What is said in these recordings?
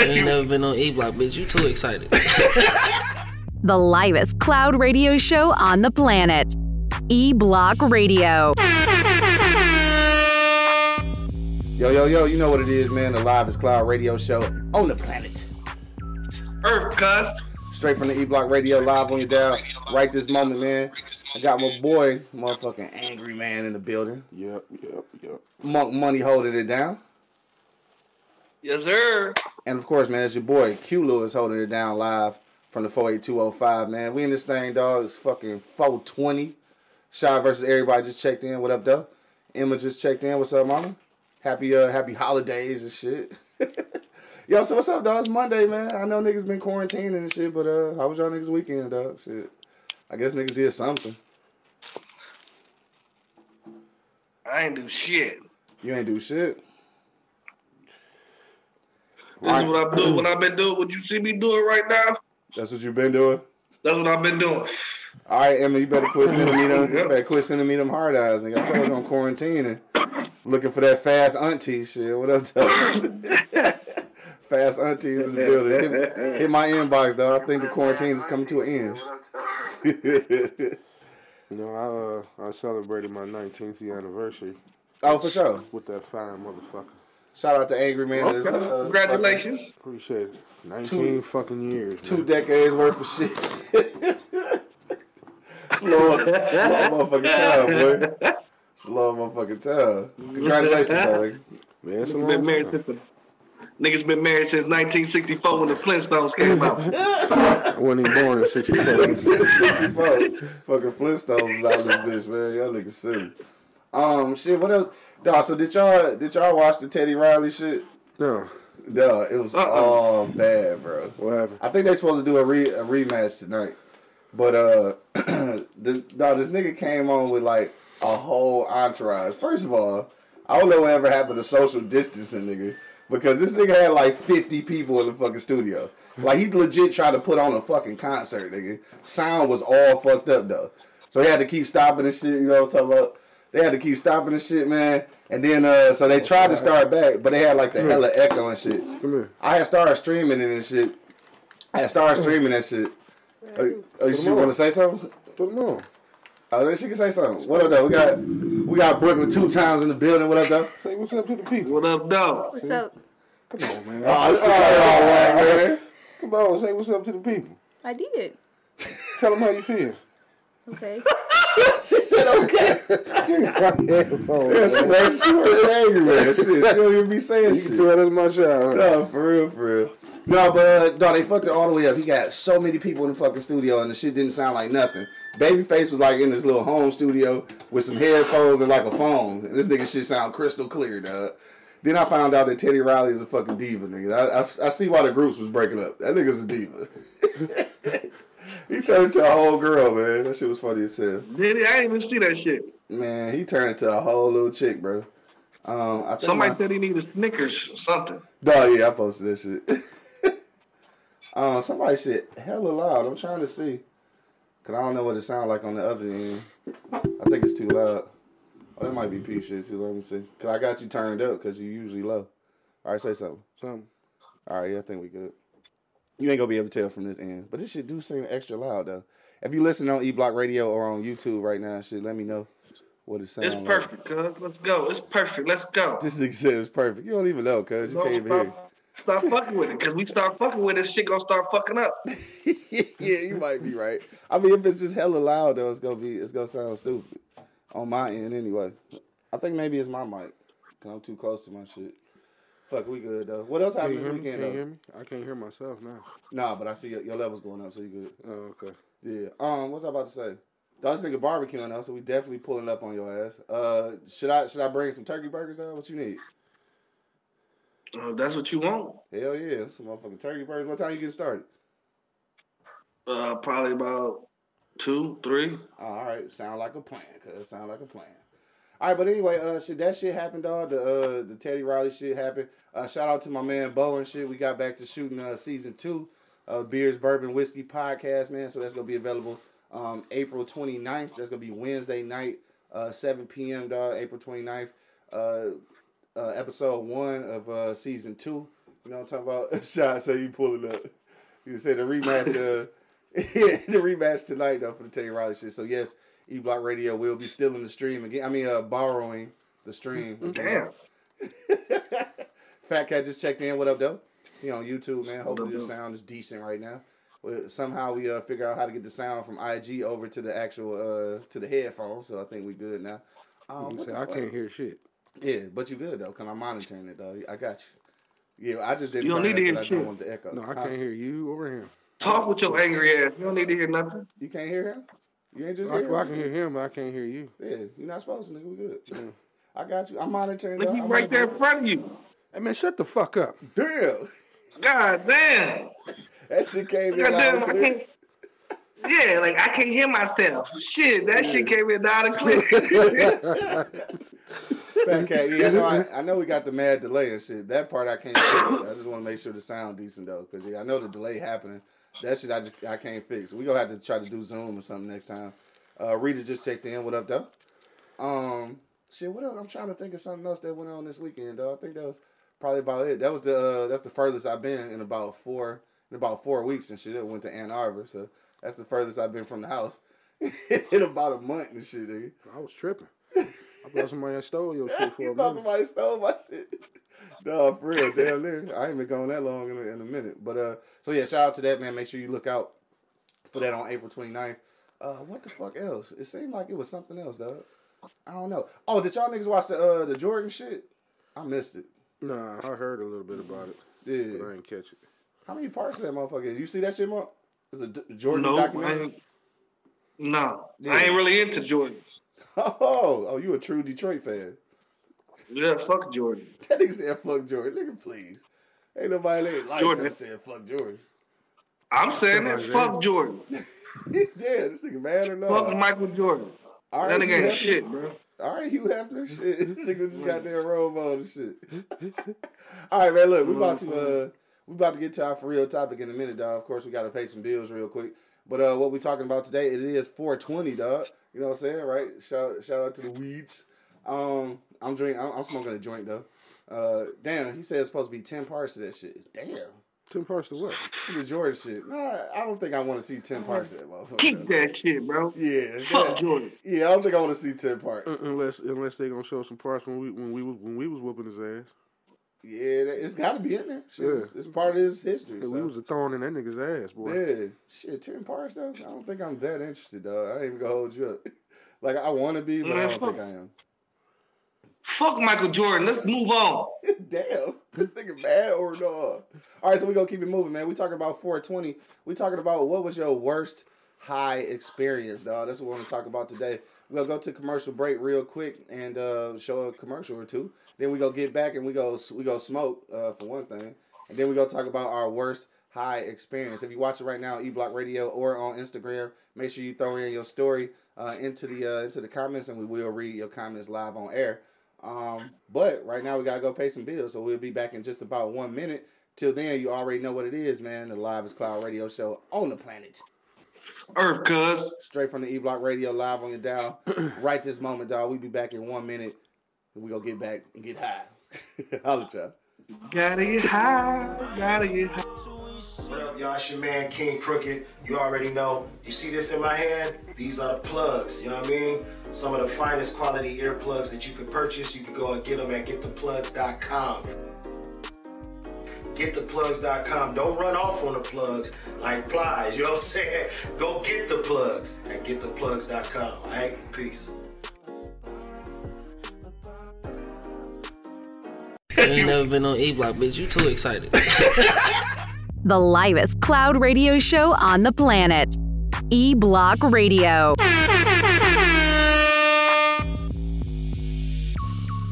ain't never been on E Block, bitch. You too excited. The livest cloud radio show on the planet. E Block Radio. Yo, yo, yo, you know what it is, man. The livest Cloud radio show on the planet. Earth, cuz. Straight from the E Block Radio, live on your dial. Right this moment, man. I got my boy, motherfucking angry man in the building. Yep, yep, yep. Monk Money holding it down. Yes, sir. And of course, man, it's your boy Q Lewis holding it down live from the 48205, man. We in this thing, dog. It's fucking 420. Shy versus everybody just checked in. What up, though? Emma just checked in. What's up, mama? Happy uh happy holidays and shit. Yo, so what's up, dog? It's Monday, man. I know niggas been quarantining and shit, but uh, how was y'all niggas weekend, dog? Shit. I guess niggas did something. I ain't do shit. You ain't do shit. This is what I'm doing. What I've been doing. What you see me doing right now? That's what you've been doing. That's what I've been doing. All right, Emma, you better quit sending me them. You better quit sending me them hard eyes. Nigga. I told you I'm quarantining. Looking for that fast auntie shit. What up, though? fast aunties in the building. Hit, hit my inbox, though. I think the quarantine is coming to an end. You know, I uh, I celebrated my 19th year anniversary oh, for sure. with that fine motherfucker. Shout out to Angry Man. Okay. uh, Congratulations. Appreciate it. 19 fucking years. Two man. decades worth of shit. slow, slow motherfucking time, boy. Slow motherfucking time. Congratulations, dog. Man, it's a long been married time. since the, niggas been married since 1964 when the Flintstones came out. I wasn't even born in 64. 64. Fucking Flintstones is out of this bitch, man. Y'all niggas silly. Um, shit. What else? Dog. So did y'all did y'all watch the Teddy Riley shit? no. Dog, it was Uh-uh. all bad, bro. What happened? I think they're supposed to do a re a rematch tonight, but uh, this, dog, this nigga came on with like a whole entourage. First of all, I don't know whatever happened to social distancing, nigga, because this nigga had like fifty people in the fucking studio. Like he legit tried to put on a fucking concert, nigga. Sound was all fucked up though, so he had to keep stopping and shit. You know what I'm talking about? They had to keep stopping and shit, man. And then uh, so they tried to start back, but they had like the hella echo and shit. Come here. I had started streaming it and shit. I had started streaming that shit. Uh, you want to say something? Put them on. Oh, then she can say something. What up, though? We got we got Brooklyn two times in the building. What up, though? Say what's up to the people. What up, dog? What's up? Come on, man. Oh, this is like all right, man. Come on, say what's up to the people. I did. Tell them how you feel. Okay. She said okay. Give me my headphones. Yeah, she works, she works angry, man. Shit, she don't even be saying You can shit. tell that's my child. No, for real, for real. No, but uh, no, they fucked it all the way up. He got so many people in the fucking studio, and the shit didn't sound like nothing. Babyface was like in this little home studio with some headphones and like a phone. And this nigga shit sound crystal clear, dog. Then I found out that Teddy Riley is a fucking diva, nigga. I, I, I see why the groups was breaking up. That nigga's a diva. he turned to a whole girl, man. That shit was funny as hell. Did he? I didn't even see that shit. Man, he turned to a whole little chick, bro. Um, I think Somebody my- said he needed Snickers or something. No, yeah, I posted that shit. uh, somebody said hella loud. I'm trying to see. Cause I don't know what it sounds like on the other end. I think it's too loud. Oh, that might be P shit too. Let me see. Cause I got you turned up because you usually low. All right, say something. Something. All right, yeah, I think we good. You ain't gonna be able to tell from this end, but this shit do seem extra loud though. If you listen on E Block Radio or on YouTube right now, shit, let me know what it sounds It's like. perfect, cuz. Let's go. It's perfect. Let's go. This nigga said it's perfect. You don't even know, cause you No, can't even hear. stop, stop fucking with it. Because we start fucking with it, shit gonna start fucking up. yeah, you might be right. I mean, if it's just hella loud though, it's gonna be it's gonna sound stupid on my end anyway. I think maybe it's my mic. Cause I'm too close to my shit. Fuck, we good though. What else Can happened this hear me? weekend Can you though? hear me? I can't hear myself now. Nah, but I see your, your levels going up, so you good. Oh, okay. Yeah. Um, what's I about to say? Dog, this nigga barbecuing though, so we definitely pulling up on your ass. Uh, should I should I bring some turkey burgers though? What you need? Uh, that's what you want. Hell yeah, some motherfucking turkey burgers. What time you get started? Uh, probably about two, three. All right, sound like a plan. Cause sound like a plan. All right, but anyway, uh, shit, that shit happened, dog. The uh, the Teddy Riley shit happened. Uh, shout out to my man Bo and shit. We got back to shooting uh season two of Beers Bourbon Whiskey podcast, man. So that's gonna be available um April 29th. That's gonna be Wednesday night, uh, 7 p.m. Dog, April 29th. Uh, uh, episode one of uh season two You know what I'm talking about? Shot say you pulling up. You said the rematch, uh, the rematch tonight though for the Teddy Riley shit. So yes, E Block Radio will be stealing the stream again. I mean, uh, borrowing the stream. Damn. Fat Cat just checked in. What up, though? He on YouTube, man. Hopefully the sound is decent right now. Somehow we uh figure out how to get the sound from IG over to the actual uh to the headphones. So I think we good now. Um, You say, I fuck? can't hear shit. Yeah, but you good though, cause I'm monitoring it though. I got you. Yeah, I just didn't. You don't need it to 'cause hear I don't shit. want the echo. No, I can't hear you or him. Talk with your angry ass. You don't need to hear nothing. You can't hear him. You ain't just I, well, I can hear him, but I can't hear you. Yeah, you're not supposed to, nigga. We good. I got you. I'm monitoring. Look, though. he's I'm right there in front of you. Hey man, shut the fuck up. Damn, God damn. that shit came in God loud and clear. Yeah, like I can't hear myself. Shit, that shit came in loud and clear. Fat cat, yeah, I know, I, I know we got the mad delay and shit. That part I can't fix. I just want to make sure the sound decent though, because yeah, I know the delay happening. That shit I just I can't fix. We gonna have to try to do Zoom or something next time. Uh, Rita just checked in. What up, though? Um, shit. What else? I'm trying to think of something else that went on this weekend, though. I think that was probably about it. That was the uh, that's the furthest I've been in about four in about four weeks and shit. I went to Ann Arbor, so that's the furthest I've been from the house in about a month and shit, nigga. I was tripping. I thought somebody stole your shit for you a thought minute. somebody stole my shit. No, for real, damn near. I ain't been going that long in a, in a minute. But uh, so yeah, shout out to that man. Make sure you look out for that on April 29th. Uh, what the fuck else? It seemed like it was something else, dog. I don't know. Oh, did y'all niggas watch the uh the Jordan shit? I missed it. Nah, I heard a little bit about it, but Yeah. I didn't catch it. How many parts of that motherfucker? You see that shit, Mark? It's a D- Jordan no, I documentary. ain't. No, Yeah. I ain't really into Jordan. Oh, oh, you a true Detroit fan? Yeah, fuck Jordan. That nigga said fuck Jordan. Nigga, please. Ain't nobody that like Jordan. saying fuck Jordan. I'm saying that. Fuck Jordan. yeah, this nigga mad or not? Fuck Michael Jordan. All That right, nigga ain't shit, bro. All right, Hugh Hefner. Shit, this nigga just got there roll on and shit. All right, man. Look, we about to uh, we about to get to our for real topic in a minute, dog. Of course, we got to pay some bills real quick. But uh, what we talking about today? It is 420, dog. You know what I'm saying, right? Shout shout out to the weeds. Um, I'm drinking. I'm, I'm smoking a joint though. Uh, damn, he said it's supposed to be 10 parts of that shit. Damn. Ten parts to what? To the Jordan shit. Nah, I don't think I want to see 10 parts of that motherfucker. Keep that shit, bro. Yeah. Fuck that- Jordan. Yeah, I don't think I want to see 10 parts. Uh, unless unless they gonna show some parts when we when we was when we was whooping his ass. Yeah, it's got to be in there. Shit, Yeah. it's, it's part of his history. Yeah, so. We was a thorn in that nigga's ass, boy. Yeah, shit, ten parts though. I don't think I'm that interested, dog. I ain't even gonna hold you up. Like I want to be, but I don't fuck. think I am. Fuck Michael Jordan. Let's move on. Damn, this nigga mad or no? All right, so we gonna keep it moving, man. We talking about 420. We talking about what was your worst high experience, dog. That's what we want to talk about today. We gonna go to commercial break real quick and uh, show a commercial or two. Then we go get back and we go we go smoke uh, for one thing, and then we go talk about our worst high experience. If you watch it right now, E Block Radio or on Instagram, make sure you throw in your story uh, into the uh, into the comments, and we will read your comments live on air. Um, but right now we gotta go pay some bills, so we'll be back in just about one minute. Till then, you already know what it is, man. The Live is Cloud Radio Show on the planet, Earth, cuz. straight from the E Block Radio, live on your dial. right this moment, dog. We be back in one minute, and we gonna get back and get high. Holla, at y'all. Gotta get high. Gotta get high. What up, y'all? It's your man King Crooked. You already know. You see this in my hand? These are the plugs. You know what I mean? Some of the finest quality earplugs that you can purchase. You can go and get them at gettheplugs.com. Gettheplugs.com. Don't run off on the plugs like flies. You know what I'm saying? Go get the plugs at gettheplugs.com. All right? Peace. You ain't never been on E Block, bitch. You too excited. The livest cloud radio show on the planet. E Block Radio.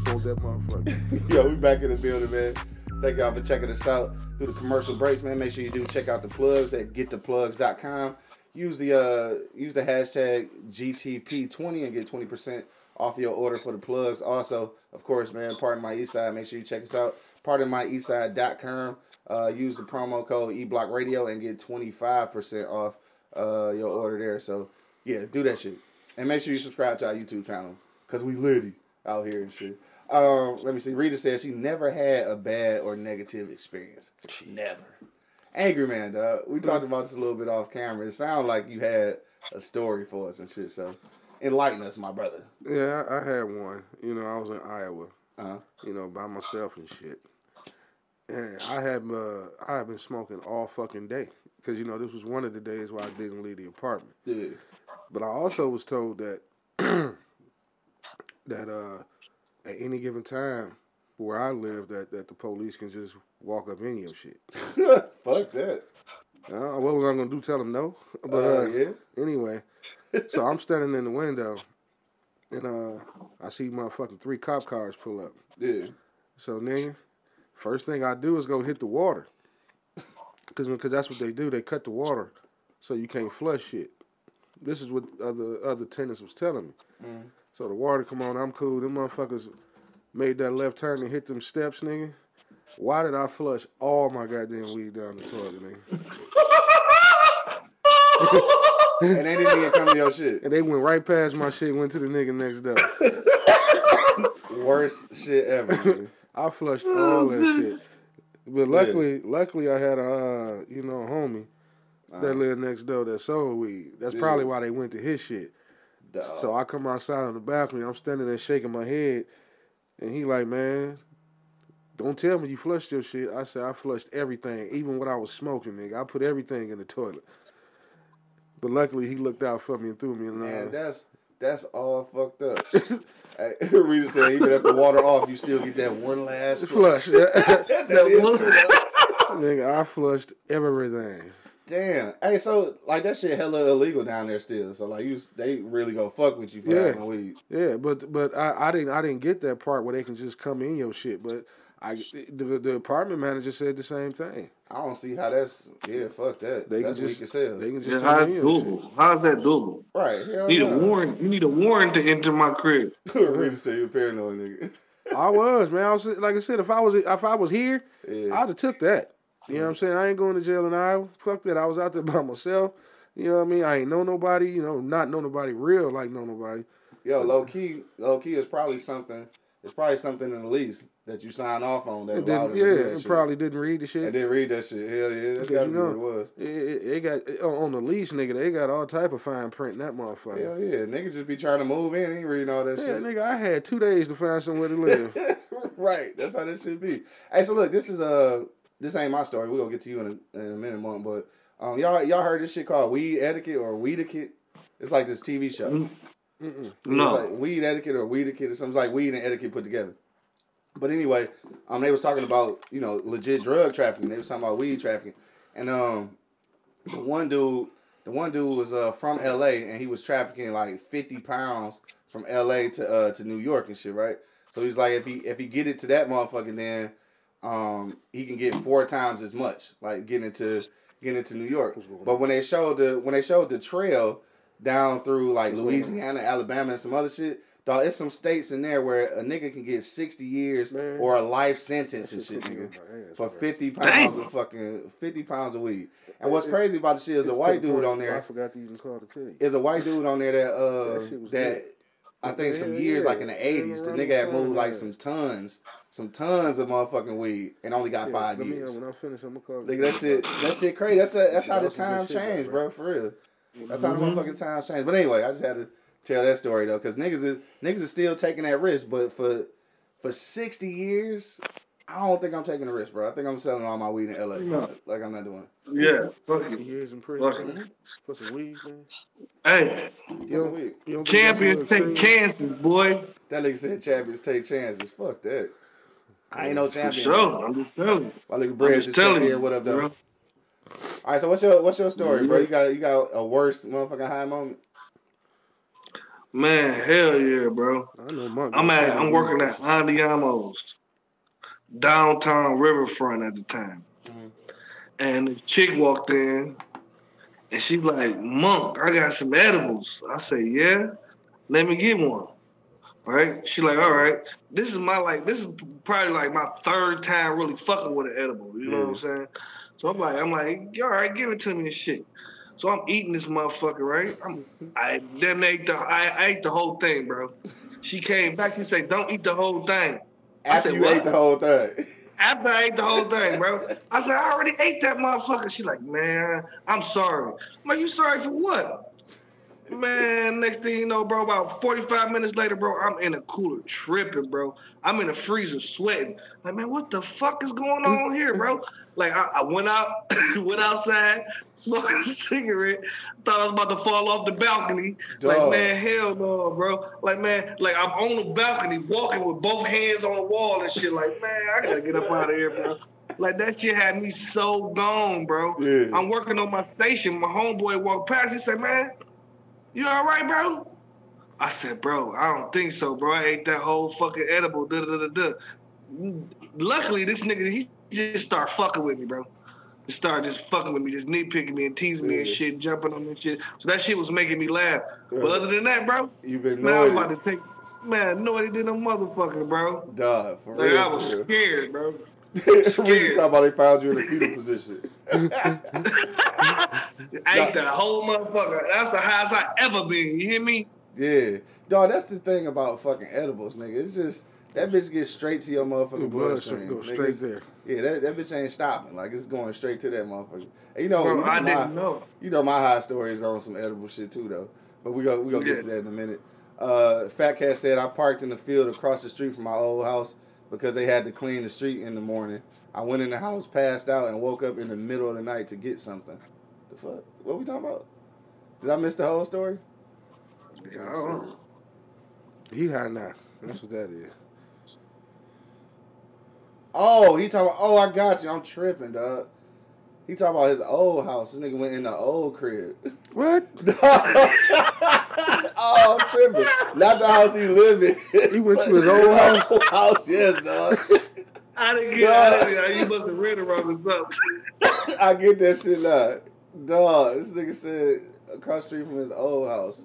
Hold that motherfucker. Yo, we back in the building, man. Thank y'all for checking us out through the commercial breaks, man. Make sure you do check out the plugs at gettheplugs.com. Use the uh use the hashtag GTP20 and get 20% off your order for the plugs. Also, of course, man, Pardon My East Side. Make sure you check us out. PardonMyEastside.com. Uh, use the promo code eBlockRadio and get 25% off uh, your order there. So, yeah, do that shit. And make sure you subscribe to our YouTube channel because we litty out here and shit. Um, let me see. Rita says she never had a bad or negative experience. Never. Angry man, dog. We talked about this a little bit off camera. It sounded like you had a story for us and shit. So enlighten us, my brother. Yeah, I, I had one. You know, I was in Iowa. Uh-huh. You know, by myself and shit. And I had uh, I had been smoking all fucking day because you know this was one of the days where I didn't leave the apartment. Yeah. But I also was told that that uh, at any given time where I live, that, that the police can just walk up in your shit. Fuck that. Uh, what was I gonna do? Tell them no? But Uh, uh, yeah. anyway, so I'm standing in the window, and uh, I see motherfucking three cop cars pull up. Yeah. So nigga, first thing I do is go hit the water, cause, cause that's what they do. They cut the water, so you can't flush shit. This is what other other tenants was telling me. So the water come on, I'm cool. Them motherfuckers made that left turn and hit them steps, nigga. Why did I flush all my goddamn weed down the toilet, nigga? And they didn't even come to your shit. And they went right past my shit, went to the nigga next door. Worst shit ever. nigga. I flushed all that shit. But luckily, luckily I had a uh, you know a homie that lived next door that sold weed. That's probably why they went to his shit. Dog. So uh, I come outside on the balcony. I'm standing there shaking my head, and he like, man, don't tell me you flushed your shit. I said I flushed everything, even what I was smoking, nigga. I put everything in the toilet. But luckily, he looked out for me and threw me in the Man, that's that's all fucked up. hey, Rita said even if the water off, you still get that one last flush. flush. That true, though. nigga, I flushed everything. Damn. Hey, so like that shit hella illegal down there still. So like you, they really go fuck with you for Yeah. having weed. Yeah, but but I, I didn't I didn't get that part where they can just come in your shit. But I the, the apartment manager said the same thing. I don't see how that's yeah. Fuck that. They that's can weak just as hell. they can just Yeah, come how's in doable? How's that doable? right. Hell You need a warrant. You need a warrant to enter my crib. Rita said you a paranoid nigga. I was man. I was like I said, if I was if I was here, Yeah. I'd have took that. You know what I'm saying? I ain't going to jail in Iowa. Fuck that. I was out there by myself. You know what I mean? I ain't know nobody. You know, not know nobody real like know nobody. Yo, low key, low key is probably something. It's probably something in the lease that you signed off on that allowed didn't, to yeah, it shit. probably didn't read the shit. And then read that shit. Hell yeah, that's Because gotta you be know, what it was. It, it, it got on the lease, nigga. They got all type of fine print in that motherfucker. Hell yeah, nigga just be trying to move in. Ain't reading all that shit. Yeah, shit. nigga, I had two days to find somewhere to live. right, that's how that should be. Hey, so look, this is uh this ain't my story. We're gonna get to you in a, in a minute, Monk. But um, y'all y'all heard this shit called weed etiquette or weed etiquette? It's like this TV show. It's No. like weed etiquette or weed etiquette or something. It's like weed and etiquette put together. But anyway, um, they was talking about you know legit drug trafficking. They was talking about weed trafficking, and um, the one dude, the one dude was uh from L.A. and he was trafficking like fifty pounds from L.A. to uh to New York and shit, right? So he's like, if he if he get it to that motherfucker, then um he can get four times as much, like getting into getting into New York. But when they showed the when they showed the trail down through like Louisiana, Alabama, and some other shit. Dog, it's some states in there where a nigga can get sixty years Man. or a life sentence and shit, nigga, on my ass, for fifty pounds of fucking fifty pounds of weed. And what's crazy about the shit is a white dude on where I forgot to even call to tell you. is a white dude on there that uh That shit was that. I think some years yeah. like in the eighties, the nigga had moved like some tons, some tons of motherfucking weed and only got Yeah, five let me, years. when I finish, I'm gonna call. Like that shit, that shit crazy. That's a, that's how the That's some good times shit, bro. bro. For real. That's how the mm-hmm. motherfucking times changed. But anyway, I just had to tell that story though, because niggas is niggas is still taking that risk. But for for sixty years, I don't think I'm taking the risk, bro. I think I'm selling all my weed in L.A. No. Like I'm not doing. it. Yeah. Fuck Some you. years in prison Fuck man. for some weed, man. Hey, You Some don't, you don't champions what take I'm chances, boy. That nigga said champions take chances. Fuck that. I ain't no For champion. sure. I'm just telling you. My nigga I'm Brad just telling you. What up, though? bro. All right, so what's your what's your story, bro? You mm-hmm. got you got a worst motherfucking high moment. Man, hell yeah, bro. I know Monk. I'm at I'm working at Andiamo's downtown riverfront at the time. Mm-hmm. And the chick walked in and she's like, Monk, I got some edibles. I say, Yeah, let me get one. Right? She like, all right. This is my like this is probably like my third time really fucking with an edible. You know what I'm mm-hmm. saying? So I'm like, I'm like, all right, give it to me and shit. So I'm eating this motherfucker, right? I'm, I then ate the I, I ate the whole thing, bro. She came back. and said, "Don't eat the whole thing." I After said, you "What?" ate the whole thing. After I ate the whole thing, bro. I said, I already ate that motherfucker. She like, man, I'm sorry. I'm like, you sorry for what? Man, next thing you know, bro, about 45 minutes later, bro, I'm in a cooler tripping, bro. I'm in a freezer sweating. Like, man, what the fuck is going on here, bro? Like, I, I went out, went outside, smoking a cigarette, thought I was about to fall off the balcony. Dog. Like, man, hell no, bro. Like, man, like I'm on the balcony walking with both hands on the wall and shit. Like, man, I gotta get up out of here, bro. Like that shit had me so gone, bro. Yeah. I'm working on my station. My homeboy walked past. He said, "Man, you all right, bro?" I said, "Bro, I don't think so, bro. I ate that whole fucking edible." Da da da da. Luckily, this nigga he just start fucking with me, bro. He started just fucking with me, just nitpicking me and teasing me and shit, jumping on me and shit. So that shit was making me laugh. Yeah. But other than that, bro, You've been man, I'm about to take. Man, nobody did no motherfucker, bro. Dog, for Like real. I was real. scared, bro. when you talk about they found you in a fetal position. I ate the whole motherfucker. That's the highest I ever been. You hear me? Yeah. Dog, that's the thing about fucking edibles, nigga. It's just that bitch gets straight to your motherfucking Your bloodstream. go straight It's- there. Yeah, that, that bitch ain't stopping. Like it's going straight to that motherfucker. And you know, Bro, you know I my, didn't know. You know my high story is on some edible shit too though. But we go we gonna get to that in a minute. Uh, Fat Cat said I parked in the field across the street from my old house because they had to clean the street in the morning. I went in the house, passed out, and woke up in the middle of the night to get something. The fuck? What we talking about? Did I miss the whole story? I don't know. He high now. That's what that is. Oh, he talking. About, oh, I got you. I'm tripping, dog. He talking about his old house. This nigga went in the old crib. What? oh, I'm tripping. Not the house he lived in. He went to his old house? Old house, yes, dog. I didn't get I didn't, You must have read it wrong or something. I get that shit now. Dog, this nigga said across the street from his old house.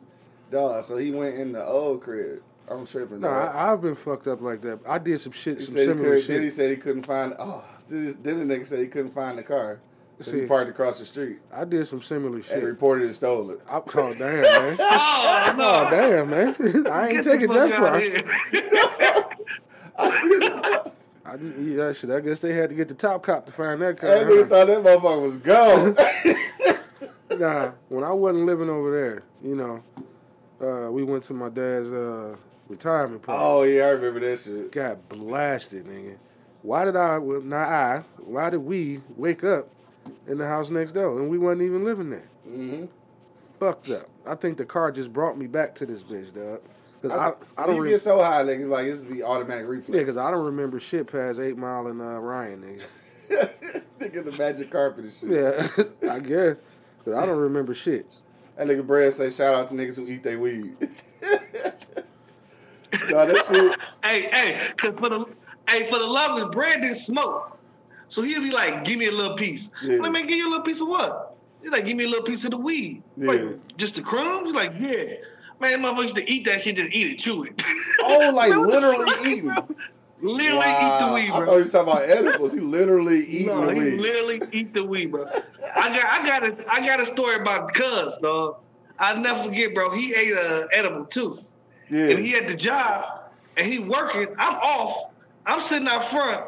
Dog, so he went in the old crib. I'm tripping, No, dog. I, I've been fucked up like that. I did some shit, he some said he similar could, then he shit. said he couldn't find. Oh, then then the nigga said he couldn't find the car. So he See. parked across the street I did some similar and shit. reported it stolen. I, oh damn, man. Oh, no. Oh damn, man. I ain't Get taking that out far. of. I didn't eat that shit. I guess they had to get the top cop to find that car. That nigga huh? thought that motherfucker was gone. Nah, when I wasn't living over there, you know, uh, we went to my dad's uh, retirement party. oh yeah, I remember that shit. Got blasted, nigga. Why did I? Well, not I. Why did we wake up in the house next door and we wasn't even living there? hmm Fucked up. I think the car just brought me back to this bitch, dog. Cause I, I, I, don't. you Re- get so high, nigga, like this be automatic reflex. yeah, cause I don't remember shit past Eight Mile and uh, Ryan, nigga. nigga, the magic carpet and shit. Yeah, I guess. Cause I don't remember shit. That nigga Brad say shout out to niggas who eat their weed. no, that shit. hey, hey, cause for the hey for the lovers, Brad didn't smoke, so he'll be like, "Give me a little piece." Yeah. Like, man, give you a little piece of what? He's like, "Give me a little piece of the weed." Yeah. Like, just the crumbs? He's like, yeah. Man, motherfuckers used to eat that shit, just eat it, chew it. Oh, like Man, what the literally eating. Literally Wow. eat the weed, bro. I thought he was talking about edibles. He literally eating no, the he weed. literally eat the weed, bro. I got, I got a, I got a story about Cuz, dog. I'll never forget, bro. He ate a edible too, yeah. and he at the job, and he working. I'm off. I'm sitting out front.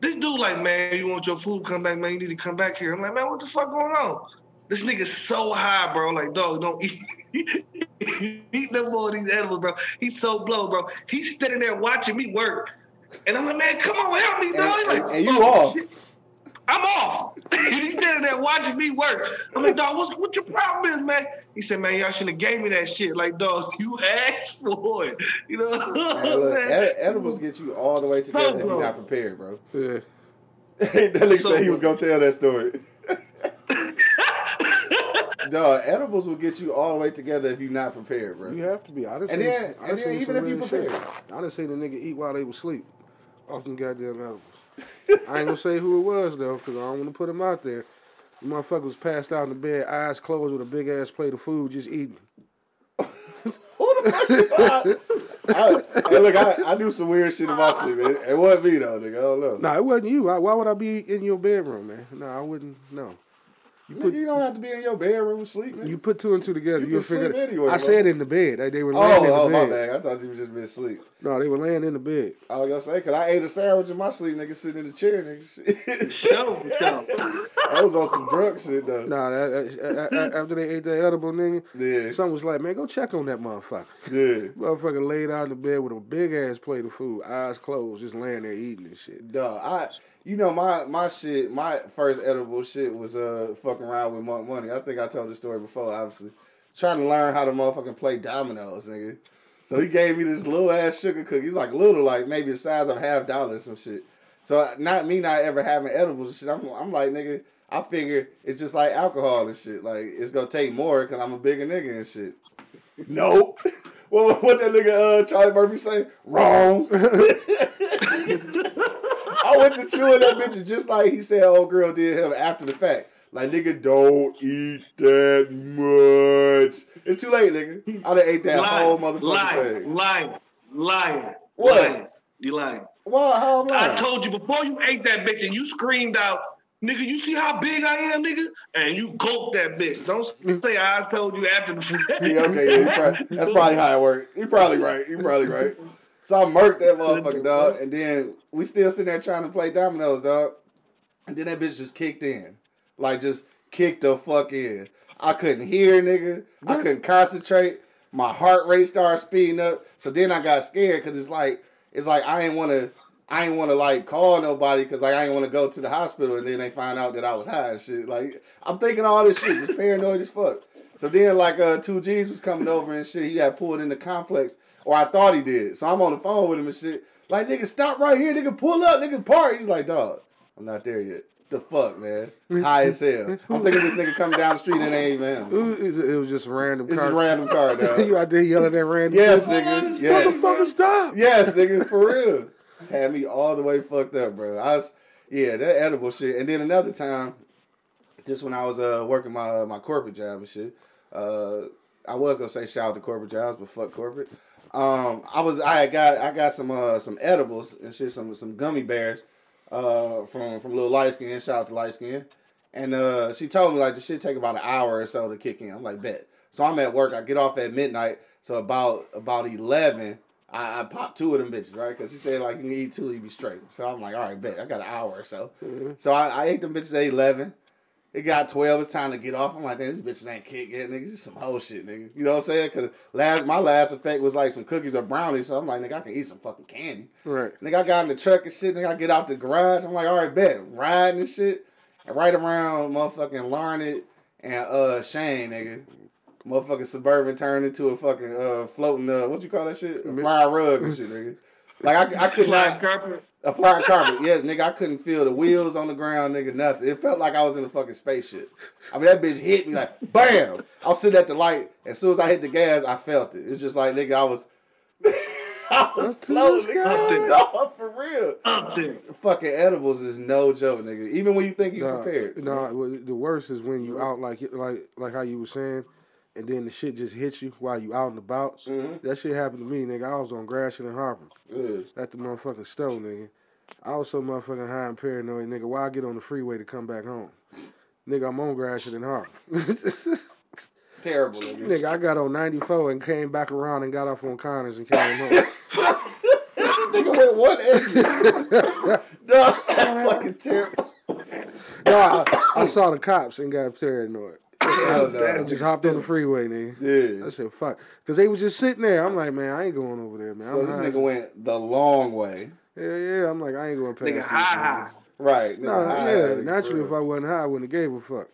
This dude like, man, you want your food? Come back, man. You need to come back here. I'm like, man, what the fuck going on? This nigga's so high, bro. Like, dog, don't eat, eat no more of these edibles, bro. He's so blow, bro. He's standing there watching me work, and I'm like, man, come on, help me, dog. He's And- like, and you "Oh, off." shit." I'm off. He's standing there watching me work. I'm like, dog, what's what your problem is, man? He said, man, y'all shouldn't have gave me that shit. Like, dog, you asked for it. You know what Man, look, ed- edibles get you all the way together if you're not prepared, bro. Yeah. that nigga So- said he was gonna tell that story. Dog, edibles will get you all the way together if you're not prepared, bro. You have to be. I done And seen, then- I and then even if you real shit. prepared. I done seen a nigga eat while they was asleep. Off them goddamn edibles. I ain't gonna say who it was though, because I don't want to put him out there. The motherfucker was passed out in the bed, eyes closed with a big ass plate of food, just eating. Who the fuck is that? I, hey, look, I, I do some weird shit in my sleep. It, it wasn't me though, nigga. I don't know. Nah, it wasn't you. Why, why would I be in your bedroom, man? No, I wouldn't. No. Nigga, you don't have to be in your bedroom sleep. Nigga. You put two and two together, You you will can figure. sleep it- anywhere, I bro. said in the bed. They, they were oh, laying oh, in the oh, my bed. bad. I thought you were just been asleep. No, they were laying in the bed. I was gonna say, cause I ate a sandwich in my sleep, nigga, sitting in the chair, nigga. Shit. Show, show. I was on some drug shit though. Nah, that, that- that- after they ate that edible, nigga, Yeah, someone was like, man, go check on that motherfucker. yeah. Motherfucker laid out in the bed with a big ass plate of food, eyes closed, just laying there eating and shit. Dog, I you know my my shit, my first edible shit was uh fucking around with Monk Money. I think I told the story before, obviously. Trying to learn how to motherfucking play dominoes, nigga. So he gave me this little ass sugar cookie. He's like little, like maybe the size of half dollar or some shit. So not me not ever having edibles and shit. I'm I'm like nigga. I figure it's just like alcohol and shit. Like it's gonna take more because I'm a bigger nigga and shit. Nope. What what that nigga uh, Charlie Murphy say? Wrong. I went to chewing that bitch and just like he said old girl did him after the fact. Like nigga, don't eat that much. It's too late, nigga. I done ate that whole motherfucking lying, thing. lying, lying. What? Lying. You lying. Well, how am I? I told you before you ate that bitch and you screamed out, nigga, you see how big I am, nigga? And you gulped that bitch. Don't say I told you after the fact. Yeah, okay, yeah, probably, that's probably how it worked. You're probably right. You're probably right. So I murked that motherfucker, dog, and then we still sitting there trying to play dominoes, dog. And then that bitch just kicked in, like just kicked the fuck in. I couldn't hear, nigga. I couldn't concentrate. My heart rate started speeding up. So then I got scared because it's like it's like I ain't want to. I ain't want to like call nobody because like I ain't want to go to the hospital and then they find out that I was high and shit. Like I'm thinking all this shit, just paranoid as fuck. So then like uh two G's was coming over and shit. He got pulled in the complex, or I thought he did. So I'm on the phone with him and shit. Like nigga, stop right here, nigga, pull up, nigga, park. He's like, dog, I'm not there yet. The fuck, man, high as hell. I'm thinking this nigga coming down the street and it ain't even him. was, it was just a random It's car. just random car, you out there yelling at random Yes, nigga. Yes. Motherfucker, stop. Yes, nigga, for real. Had me all the way fucked up, bro. I was, yeah, that edible shit. And then another time, this when I was uh working my my corporate job and shit. Uh, I was gonna say shout out to corporate jobs, but fuck corporate. Um, I was I got I got some uh some edibles and shit, some some gummy bears, uh from from little light skin. Shout out to light skin. And uh, she told me like the shit take about an hour or so to kick in. I'm like, bet. So I'm at work. I get off at midnight. So about about eleven, I, I popped two of them bitches, right? Because she said like you can eat two, you be straight. So I'm like, all right, bet. I got an hour or so. So I, I ate them bitches at eleven. It got twelve. It's time to get off. I'm like, damn, these bitches ain't kick yet, nigga. Just some whole shit, nigga. You know what I'm saying? Because last my last effect was like some cookies or brownies. So I'm like, nigga, I can eat some fucking candy. Right. Nigga, I got in the truck and shit. Nigga, I get out the garage. I'm like, all right, bet. I'm riding and shit. And right around motherfucking Larned and uh Chene, nigga. Motherfucking Suburban turned into a fucking uh floating, uh, what you call that shit? A flying rug and shit, nigga. Like, I, I could Flying not. Carpet. A flying carpet, yes, nigga. I couldn't feel the wheels on the ground, nigga. Nothing. It felt like I was in a fucking spaceship. I mean, that bitch hit me like bam. I was sitting at the light. As soon as I hit the gas, I felt it. It's just like nigga, I was, I was floating. Up there. Dog, for real. Up there. Fucking edibles is no joke, nigga. Even when you think you Nah, prepared. nah, the worst is when you out like like like how you were saying, and then the shit just hits you while you out and about. Mm-hmm. That shit happened to me, nigga. I was on Gratiot and Harper Ugh. at the motherfucking stove, nigga. I was so motherfucking high and paranoid, nigga. Why I get on the freeway to come back home? Nigga, I'm on Gratiot and Harper. Terrible, nigga. nigga, I got on 94 and came back around and got off on Connors and came home. nigga went one exit. Dog, that's fucking terrible. no, I, I saw the cops and got paranoid. Hell no. I just hopped on the freeway, nigga. Yeah. I said, fuck. Because they was just sitting there. I'm like, man, I ain't going over there, man. So I'm this high. nigga went the long way. Yeah, yeah. I'm like, I ain't going past Nigga, this, high, man. high. Right. No, nigga, high, yeah. Naturally, if. I wasn't high, I wouldn't have gave a fuck.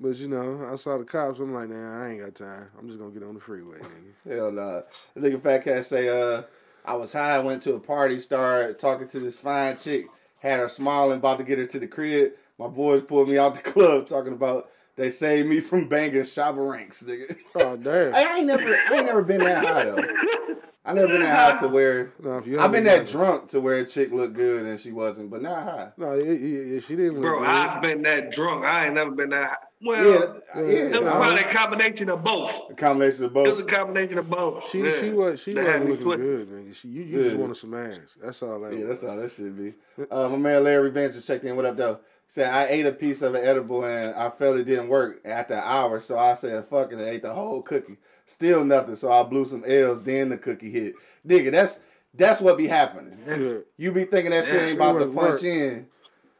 But, you know, I saw the cops. I'm like, nah, I ain't got time. I'm just going to get on the freeway, nigga. Hell nah. The nigga fat cat say, uh, I was high, went to a party, started talking to this fine chick, had her smiling, about to get her to the crib. My boys pulled me out the club talking about they saved me from banging Shabba ranks, nigga. Oh, damn. I ain't never I ain't never been that high though. I never been that high to where No, if you I've been haven't- that drunk to where a chick looked good and she wasn't, but not high. No, it, it, it, she didn't look Bro, good. I've been that drunk. I ain't never been that high. Well, Yeah, it was probably a combination of both. A combination of both. It was a combination of both. She yeah. she was she That wasn't had me looking twisted. good, man. She, you you just Yeah. wanted some ass. That's all that Yeah, was. that's how that should be. Uh, my man Larry Vance just checked in. What up, though? said I ate a piece of an edible and I felt it didn't work after an hour, so I said fuck it, and ate the whole cookie. Still nothing, so I blew some L's. Then the cookie hit. Nigga, that's that's what be happening. Yeah. You be thinking that shit ain't about to punch work. in,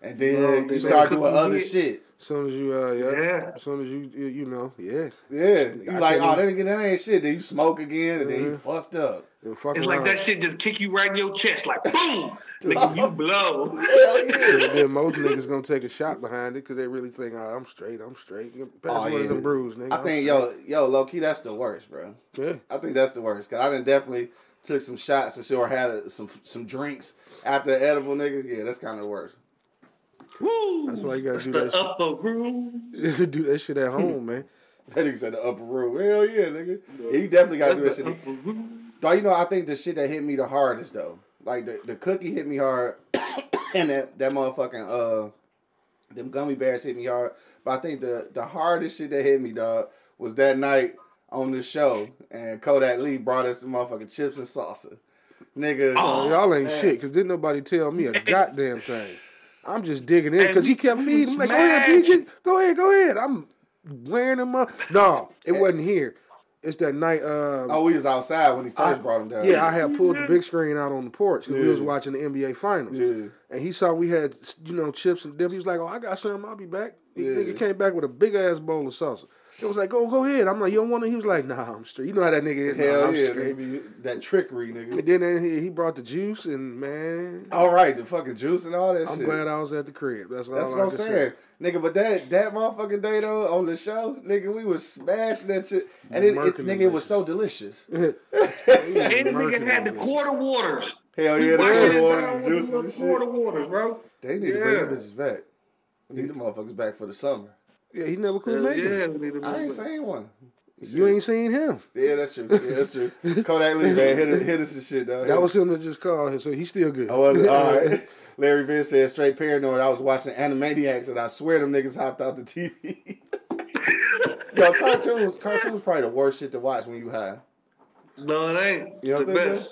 and then Bro, you start doing cookie other hit. shit. As soon as you, uh, yeah. Yeah. As soon as you, you, you know, yeah. Yeah, you I like, can't oh, that, ain't- that ain't shit. Then you smoke again, and then you Mhm. fucked up. Fuck It's around. like that shit just kick you right in your chest, like boom, nigga, you blow. Hell yeah. And then most niggas gonna take a shot behind it because they really think, oh, I'm straight, I'm straight. Pass Oh, one yeah. of them brews, nigga. I I'm think yo, yo, low key, that's the worst, bro. straight. I think that's the worst. Cause I done definitely took some shots and sure had a, some some drinks after edible, nigga. Yeah, that's kind of the worst. Woo. That's why you gotta do the that shit. upper room. Yeah. do that shit at home, man. That nigga said the upper room. Hell yeah, nigga. Yeah, you definitely gotta do that shit. upper room. Dog, you know, I think the shit that hit me the hardest though, like the, the cookie hit me hard, and that that motherfucking uh, them gummy bears hit me hard. But I think the the hardest shit that hit me, dog, was that night on the show, and Kodak Lee brought us some motherfucking chips and salsa, nigga. Oh, y'all ain't man. shit because didn't nobody tell me a goddamn thing. I'm just digging in because he kept feeding. we I'm like, go ahead, smashed. PG. Go ahead, go ahead. I'm wearing him up. No, it wasn't here. It's that night. Uh, Oh, we was outside when he first I- brought him down. yeah, I had pulled the big screen out on the porch because we was watching the NBA finals. Yeah. And he saw we had, you know, chips and dip. He was like, "Oh, I got some. I'll be back." He Yeah. nigga came back with a big ass bowl of salsa. It was like, "Go, go ahead." I'm like, "You don't want it?" He was like, "Nah, I'm straight." You know how that nigga is. Nah, Hell I'm yeah, straight. that trickery, nigga. And then uh, he, he brought the juice, and man, All right, the fucking juice and all that I'm shit. glad I was at the crib. That's all. That's I what I'm can say. saying, nigga. But that that motherfucking day though on the show, nigga, we was smashing that shit, and it, it Murking nigga, them it was so delicious. And the nigga had the quarter waters. Hell yeah, the quarter is water, the juices the shit. Quarter waters, bro. They need to bring Yeah. them bitches back. We need the motherfuckers back for the summer. Yeah, he never could make yeah, it. we need to I ain't move seen one. You ain't seen him. Yeah, that's true. Yeah, that's true. Kodak Lee, man, hit, us- hit us and shit, dog. That was him that just called him, so he's still good. I was all right. Larry Vince said straight paranoid. I was watching Animaniacs and I swear them niggas hopped out the TV. Yo, cartoons, cartoons probably the worst shit to watch when you high. No, it ain't. You know what I'm think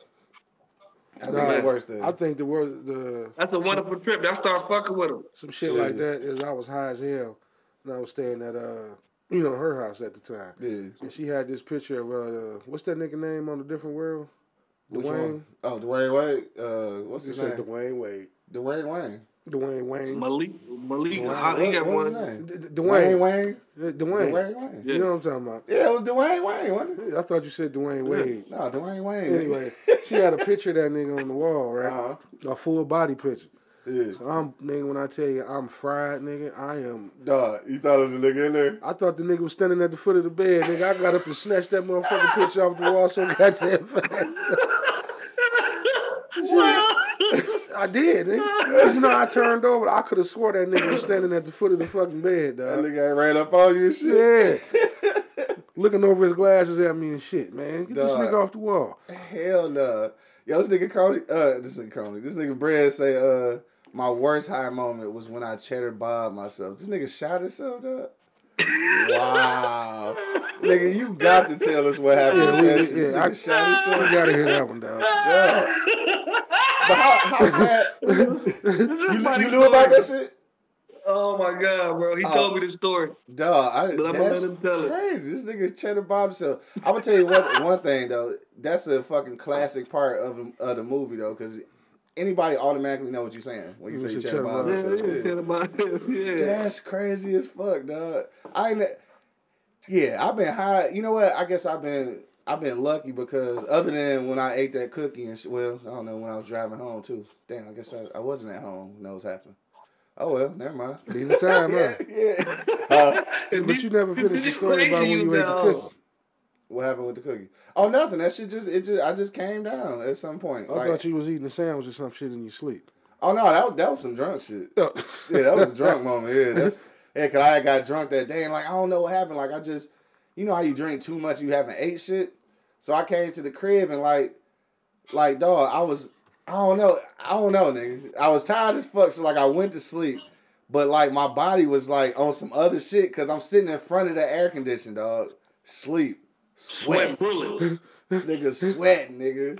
so? best. I think Nah, the worst. I think the word the That's a wonderful trip. I started fucking with him. some shit like that is I was high as hell, and I was staying at uh you know her house at the time, yeah. and she had this picture of uh what's that nigga name on a different world? Which Dwayne. one? Oh, Dwayne Wade. Uh, what's He his said name? Dwayne Wade. Dwayne Wayne. Dwayne Wayne. Malik, Malik, Dwayne, how- he what, got what was one. his name? D- D- Dwayne Dwayne. Wayne. Dwayne. Dwayne Wayne. You know what I'm talking about? Yeah, it was Dwayne Wayne, wasn't it? I thought you said Dwayne Wade. No, Dwayne Wayne. Anyway, she had a picture of that nigga on the wall, right? Uh-huh. A full body picture. Yeah. So I'm nigga when I tell you I'm fried, nigga. I am. Dog, you thought it was a nigga in there? I thought the nigga was standing at the foot of the bed, nigga. I got up and snatched that motherfucking picture off the wall so goddamn fast. I did, nigga. You know, I turned over. I could have swore that nigga was standing at the foot of the fucking bed, That nigga ran up on you and shit. Yeah. Looking over his glasses at me and shit, man. Get this Dog. nigga off the wall. Hell no. Yo, this nigga Coney, uh, this nigga Coney, this nigga Brad say, uh, my worst high moment was when I cheddar bobbed myself. This nigga shot himself, dog. Wow. nigga, you got to tell us what happened. Yeah, we. This yeah, I, shot we gotta hear that one, dog. Yeah. But how, how bad? You, you funny knew about that shit? Oh my god, bro! He Oh. told me the story. Dog, I, But I'm gonna that's let him tell it. crazy. This nigga cheddar bob himself. I'm gonna tell you what. One thing though, that's a fucking classic part of the- of the movie though, because anybody automatically know what you're saying when you You say cheddar cheddar bob bob. Yeah, himself. yeah, Yeah. said about him. Yeah. That's crazy as fuck, dog. I ain't. Yeah, I've been high. You know what? I guess I've been. I've been lucky because other than when I ate that cookie and sh- well, I don't know when I was driving home too. Damn, I guess I, I wasn't at home when that was happening. Oh well, never mind. Be the time, huh? yeah. Uh, But you never finished the story about when crazy you ate the cookie. what happened with the cookie? Oh, nothing. That shit just it just I just came down at some point. I Like, thought you was eating a sandwich or some shit in your sleep. oh no, that that was some drunk shit. Oh. Yeah, that was a drunk moment. Yeah, that's yeah. Cause I got drunk that day and like I don't know what happened. Like I just, you know how you drink too much, you haven't ate shit. So I came to the crib and like, like dog, I was, I don't know, I don't know, nigga. I was tired as fuck, so like I went to sleep, but like my body was like on some other shit because I'm sitting in front of the air condition, dog. Sleep, Sweat sweat, bullets. nigga, sweating, nigga.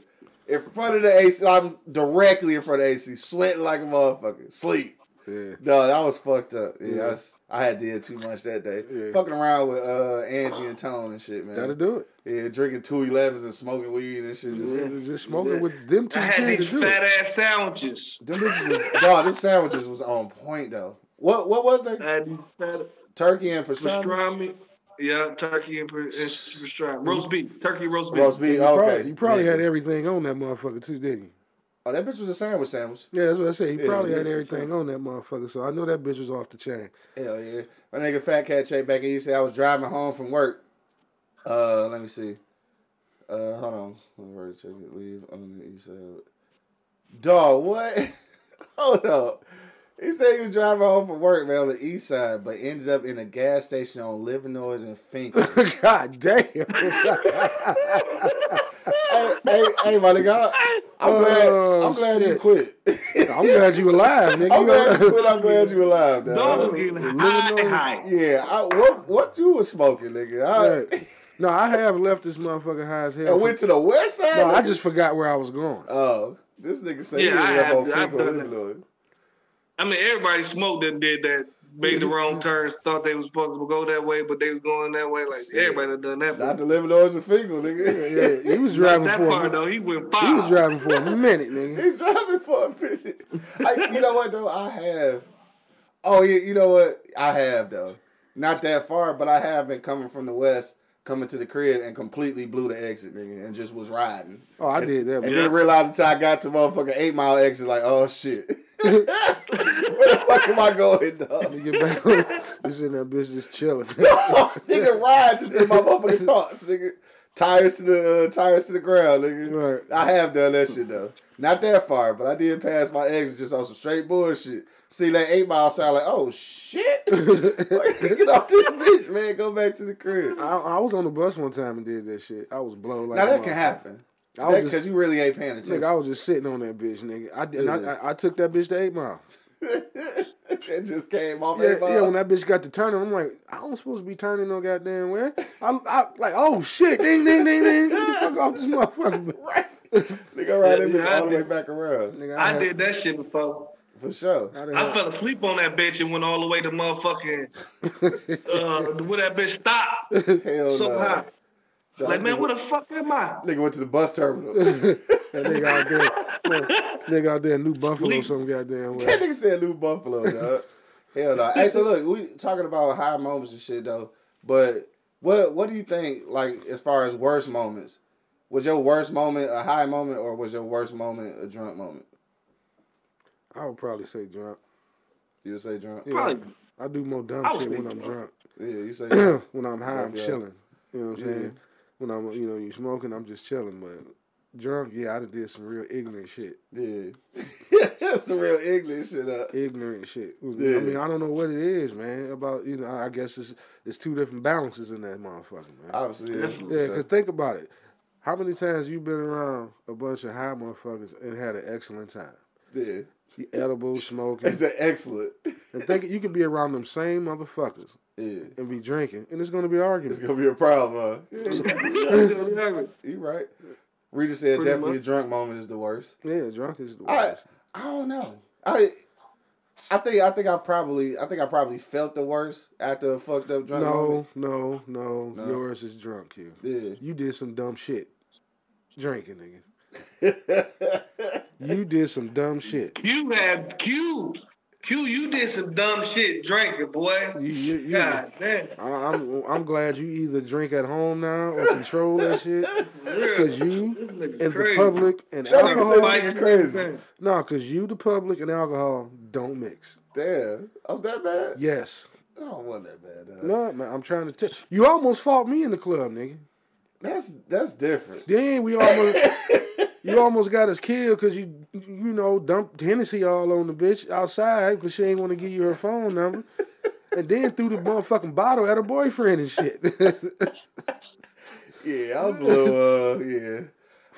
In front of the AC, I'm directly in front of the AC, sweating like a motherfucker. Sleep. Yeah. No, that was fucked up. Yeah, Yeah. I, was- I had did too much that day. Yeah. Fucking around with uh, Angie and Tone and shit, man. Gotta do it. Yeah, drinking two elevens and smoking weed and shit. Just, Just, just smoking with them two I had kids these to do fat it. ass sandwiches. Them bitches was, dog, them sandwiches was on point though. What what was they? I had fat Turkey and pastrami. pastrami. Yeah, turkey and, and pastrami. Roast beef. Turkey roast beef. Roast beef. You Oh, probably, okay. you probably Yeah. had everything on that motherfucker too, didn't you? Oh, that bitch was a sandwich sandwich. Yeah, that's what I said. He Yeah, probably yeah. had everything on that motherfucker. So I know that bitch was off the chain. Hell yeah. My nigga Fat Cat checked back and he said I was driving home from work. Uh, let me see. Uh, hold on. Let me check it. Leave on the east side. Dog, what? hold up. He said he was driving home from work, man, on the east side, but ended up in a gas station on Livernois and Fink. God damn. hey, hey, my nigga. I- I'm glad. Oh, I'm glad you quit. I'm glad you alive, nigga. I'm You glad know- you quit. I'm glad you alive, Dog dog. was getting Living high, on- Yeah, I, what what you was smoking, nigga? I, Right. No, I have left this motherfucker high as hell. and went to the west side. no, I just forgot where I was going. Oh, this nigga say Yeah, he I ended up on I've Fenkell done that. Illinois. I mean, everybody smoked and did that. Made the wrong turns, thought they was supposed to go that way, but they was going that way. Like Shit. everybody done that. Not the Illinois and Fenkell, nigga. Yeah, he was driving that for far a, though. He went he was driving for a minute, nigga. He's driving for a minute. I, you know what though? I have. Oh yeah, you know what? I have though. Not that far, but I have been coming from the west, coming to the crib and completely blew the exit, nigga, and just was riding. Oh, I did that. And man. then realized until I got to motherfucking eight mile exit, like, oh shit. Where the fuck am I going, dog? Get back just in that bitch just chilling. nigga ride just in my motherfucking thoughts, nigga. Tires to the uh, tires to the ground, nigga. Right. I have done that shit though. Not that far, but I did pass my exit just on some straight bullshit. See that eight mile sound like, oh shit. Get off this bitch, man. Go back to the crib. I, I was on the bus one time and did that shit. I was blown like now that can happen. I was Because you really ain't paying attention. nigga, I was just sitting on that bitch, nigga. I did. Yeah. I, I, I took that bitch to eight mile. it just came off Yeah, yeah. When that bitch got to turning, I'm like, I don't supposed to be turning no goddamn way. I, I like, oh shit, ding, ding, ding, ding. Get the fuck off this motherfucker. right. Nigga ride that Yeah, bitch all the way back around. Nigga, I had- did that shit before. For sure. I I fell asleep on that bitch and went all the way to motherfucking uh, where that bitch stopped. Hell so no. high. Dog, Like, man, nigga- where the fuck am I? Nigga went to the bus terminal. That nigga out there, nigga out there in New Buffalo, or some goddamn way. That nigga said New Buffalo, dog. Hell no. Hey, so look, we talking about high moments and shit though. But what what do you think, like, as far as worst moments? Was your worst moment a high moment or was your worst moment a drunk moment? I would probably say drunk. You would say drunk? Yeah, Probably. I do more dumb shit when thinking I'm drunk. Yeah, you say when I'm high, I'm chilling. You know what I'm Yeah. Saying? When I'm, you know, you smoking, I'm just chilling. But drunk, yeah, I done did some real ignorant shit. Yeah. Some real ignorant shit up. Ignorant shit. Yeah. I mean, I don't know what it is, man. About you know, I guess it's it's two different balances in that motherfucker, man. Obviously, yeah. Yeah, because think about it. How many times you been around a bunch of high motherfuckers and had an excellent time? yeah. You edible, smoking. It's an excellent. and think you could be around them same motherfuckers Yeah. and be drinking, and it's gonna be arguing. It's gonna be a problem, huh? Yeah. You right. Rita said Pretty definitely much. a drunk moment is the worst. Yeah, drunk is the worst. I don't know. I I think I think I probably I think I probably felt the worst after a fucked up drunk No, moment. no, no, No. Yours is drunk, you. Yeah. You did some dumb shit. Drinking, nigga. You did some dumb shit. You had Q. Q, you did some dumb shit drinking, boy. You, you, you, God damn. I, I'm I'm glad you either drink at home now or control that shit. Cause you This nigga and the public and That alcohol. said nigga crazy. No, cause you, the public, and alcohol don't mix. Damn. Oh, I was that bad? Yes. I don't want that bad. dog. No, man. I'm trying to tell. You almost fought me in the club, nigga. That's that's different. Then we almost. You almost got us killed because you, you know, dumped Hennessy all on the bitch outside because she ain't want to give you her phone number. And then threw the motherfucking bottle at her boyfriend and shit. Yeah, I was a little uh yeah.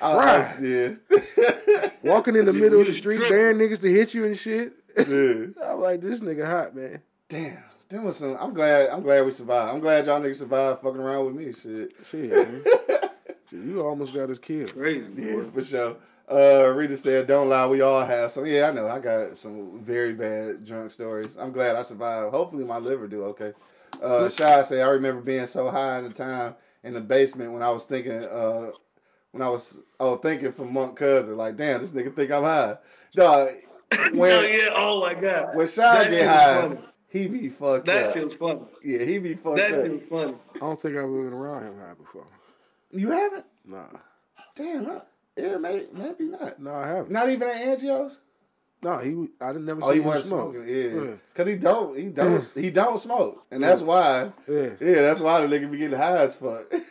I, I was, yeah. Walking in the middle of the street, tripping. daring niggas to hit you and shit. yeah. I'm like, this nigga hot, man. Damn. That was some I'm glad I'm glad we survived. I'm glad y'all niggas survived fucking around with me. Shit. Shit. Shit, You almost got us killed. Crazy. Yeah, boy. for sure. Uh, Rita said, "Don't lie, we all have some." Yeah, I know. I got some very bad drunk stories. I'm glad I survived. Hopefully, my liver do okay. Uh, Shy said, "I remember being so high in the time in the basement when I was thinking, uh, when I was, oh, thinking from Monk Cousin, like, damn, this nigga think I'm high, dog. When yeah. Oh my god. when Shy That get shit high, funny. he be fucked up. That up. shit's funny. Yeah, he be fucked That up. shit's funny. I don't think I've been around him high before. You haven't? Nah, Damn, huh? yeah, maybe, maybe not. no, I haven't. Not even at Angio's. No, he. I didn't never. Oh, he wasn't smoke. smoking. Yeah, Yeah. cause he don't, he don't, he don't smoke, and that's why. Yeah. Yeah, that's why the nigga be getting high as fuck.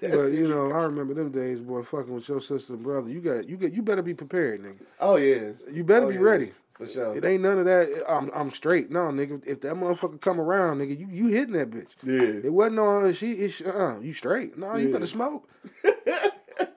But you know, I remember them days, boy, fucking with your sister and brother. You got, you get, you better be prepared, nigga. oh yeah, You better Oh, be yeah, ready. For sure. It ain't none of that. I'm, I'm straight. No, nigga. If that motherfucker come around, nigga, you, you hitting that bitch. Yeah, It wasn't on. She, it's, uh, you straight. No, you Yeah. better smoke.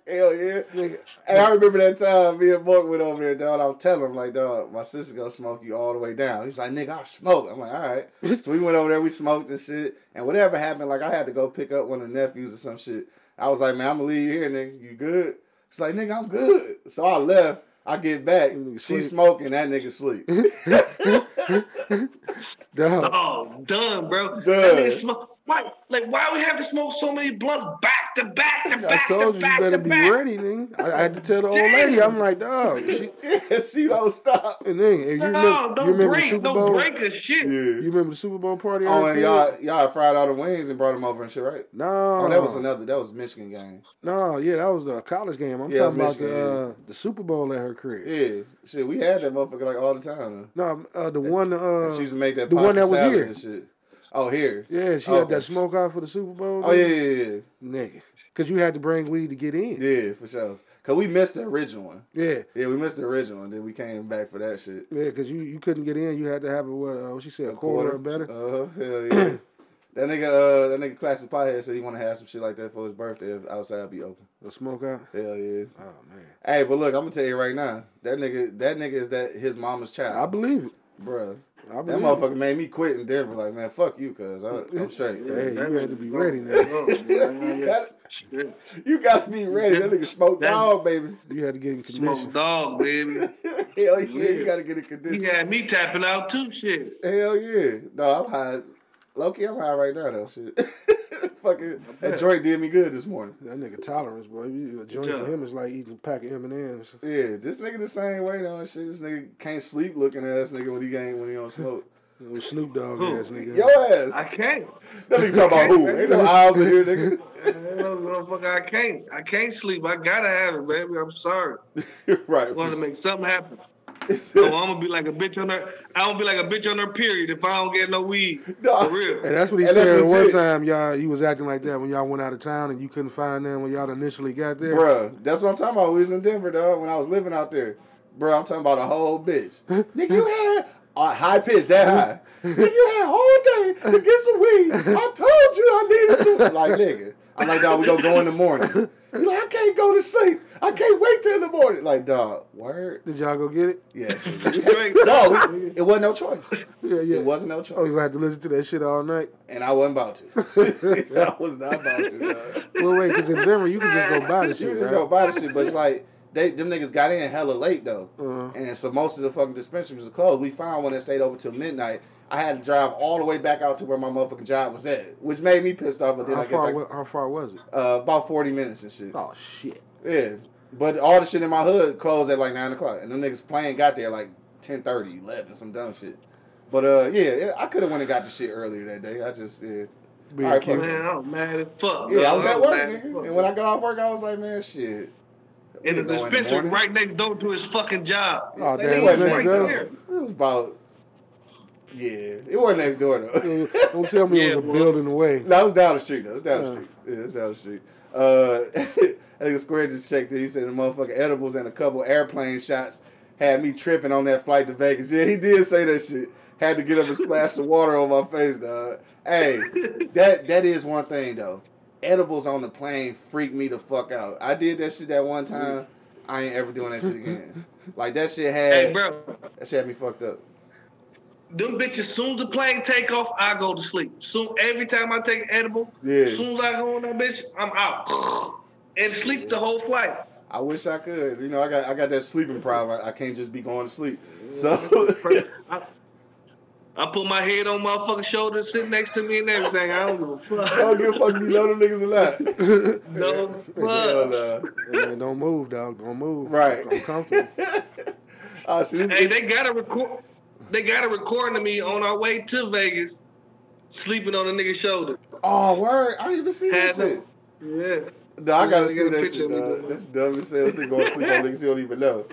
hell yeah. Nigga. And I remember that time me and Mark went over there, dog. I was telling him like, dog, my sister gonna smoke you all the way down. He's like, nigga, I'll smoke. I'm like, all right. so we went over there, we smoked and shit. And whatever happened, like I had to go pick up one of the nephews or some shit. I was like, man, I'm gonna leave you here, nigga. You good? She's like, nigga, I'm good. So I left. I get back. Nigga She smoking. That nigga sleep. Dog. Oh, done, bro. Done. That nigga smoke. Why? Like, why we have to smoke so many blunts back to back to back? I back told to you, you back better to be back? ready, nigga. I, I had to tell the old Damn. lady. I'm like, dog. She, yeah, she don't stop. and then, if you, No, remember, you don't remember the break, Super don't Bowl? break a shit. Yeah. You remember the Super Bowl party? Oh, and y'all, y'all fried all the wings and brought them over and shit, right? No. Oh, that was another. That was Michigan game. No, yeah, that was the college game. I'm Yeah, talking about the uh, the Super Bowl at her crib. Yeah, shit, we had that motherfucker like all the time. No, uh, the one. Though. Uh, And she used to make that the pasta one that was salad here. Oh, here. yeah, she Oh, had okay. that smoke out for the Super Bowl. Oh yeah, yeah, yeah, nigga, because you had to bring weed to get in. yeah, for sure. Cause we missed the original one. Yeah, Yeah, we missed the original one. Then we came back for that shit. yeah, because you, you couldn't get in. You had to have a what? Uh, what she said, a quarter, or better. Uh huh. Hell yeah. that nigga, uh, that nigga, classic pothead said he want to have some shit like that for his birthday if outside be open. A smoke out. Hell yeah. Oh man, Hey, but look, I'm gonna tell you right now, that nigga, that nigga is that his mama's child. I believe it. Bruh. I That motherfucker made me quit in Denver. Like, man, fuck you, cuz I'm straight. it. Hey, you had to be go. ready, Yeah, nigga. You gotta, you gotta be ready. That nigga smoke That- dog, baby. You had to get in Smoke condition. dog, baby. Hell yeah, you gotta get a He condition. had me tapping out too. Shit. Hell yeah. No, I'm high. Loki, I'm high right now though. Shit. Fucking that joint did me good this morning. That nigga tolerance, boy. You, a joint job. for him is like eating a pack of M and M's. Yeah, this nigga the same way though and shit. This nigga can't sleep looking ass nigga when he ain't when he don't smoke. Snoop Dogg Who? ass nigga. Your ass. I can't. that nigga talking about who? Ain't no eyes in here, nigga. Motherfucker, I can't. I can't sleep. I gotta have it, baby. I'm sorry. right. I want to make something happen. So I'm gonna be like a bitch on her. I'm gonna be like a bitch on her period if I don't get no weed. Nah. For real. And that's what he And said one time. Y'all, you was acting like that when y'all went out of town and you couldn't find them when y'all initially got there. Bruh, that's what I'm talking about. We was in Denver, dog, when I was living out there. Bruh, I'm talking about a whole bitch. Nigga, you had uh, high pitch, that high. Nigga, you had whole day to get some weed. I told you I needed to. Like, nigga. I'm like, dog, we gonna go in the morning. Like, I can't go to sleep. I can't wait till the morning. Like, dog, word? Did y'all go get it? Yes. No, we, it wasn't no choice. Yeah, yeah. It wasn't no choice. I was gonna have to listen to that shit all night. And I wasn't about to. I was not about to, dog. Well, wait, because in Denver you can just go buy the shit. You shit, just right? go buy the shit, but it's like they them niggas got in hella late though, Uh-huh. and so most of the fucking dispensaries were closed. We found one that stayed open till midnight. I had to drive all the way back out to where my motherfucking job was at, which made me pissed off. But then How I guess far? I, how far was it? uh, about forty minutes and shit. Oh shit! Yeah, but all the shit in my hood closed at like nine o'clock, and them niggas playing got there like 10, 11, some dumb shit. But uh, yeah, yeah I could have went and got the shit earlier that day. I just yeah. Being All right, fuck Man, I was mad as fuck. Yeah, I was at work, mad nigga. And when I got off work, I was like, man, shit. we in the can go dispensary right next door to his fucking job. Oh, Nigga, damn, it it wasn't was next next door. door? there. It was about, yeah, it wasn't next door though. Don't tell me it was a boy. building away. no, it was down the street though. It was down the street. Yeah, it was down the street. Uh, I think the Square just checked it. He said the motherfucking edibles and a couple airplane shots had me tripping on that flight to Vegas. Yeah, he did say that shit. Had to get up and splash some water on my face, dog. Hey, that that is one thing though. Edibles on the plane freaked me the fuck out. I did that shit that one time. I ain't ever doing that shit again. Like that shit had Hey, bro, that shit had me fucked up. Them bitches. Soon as the plane take off, I go to sleep. Soon, every time I take an edible, Yeah. soon as I go on that bitch, I'm out. and sleep the whole flight. I wish I could. You know, I got I got that sleeping problem. I, I can't just be going to sleep. So I, I put my head on my motherfucker's shoulder, sit next to me and everything. I don't give a fuck. I don't give a fuck. You know them niggas a lot. No fuck. nah. Hey, man, don't move, dog. Don't move. Right. I'm comfortable. Ah, see, this Hey, they got a record. They got a recording of me on our way to Vegas, sleeping on a nigga's shoulder. oh, word. I didn't even see that Had shit. Yeah. No, I gotta see a that shit, dog. doing That's dumb as hell. This nigga going to sleep on niggas he don't even know.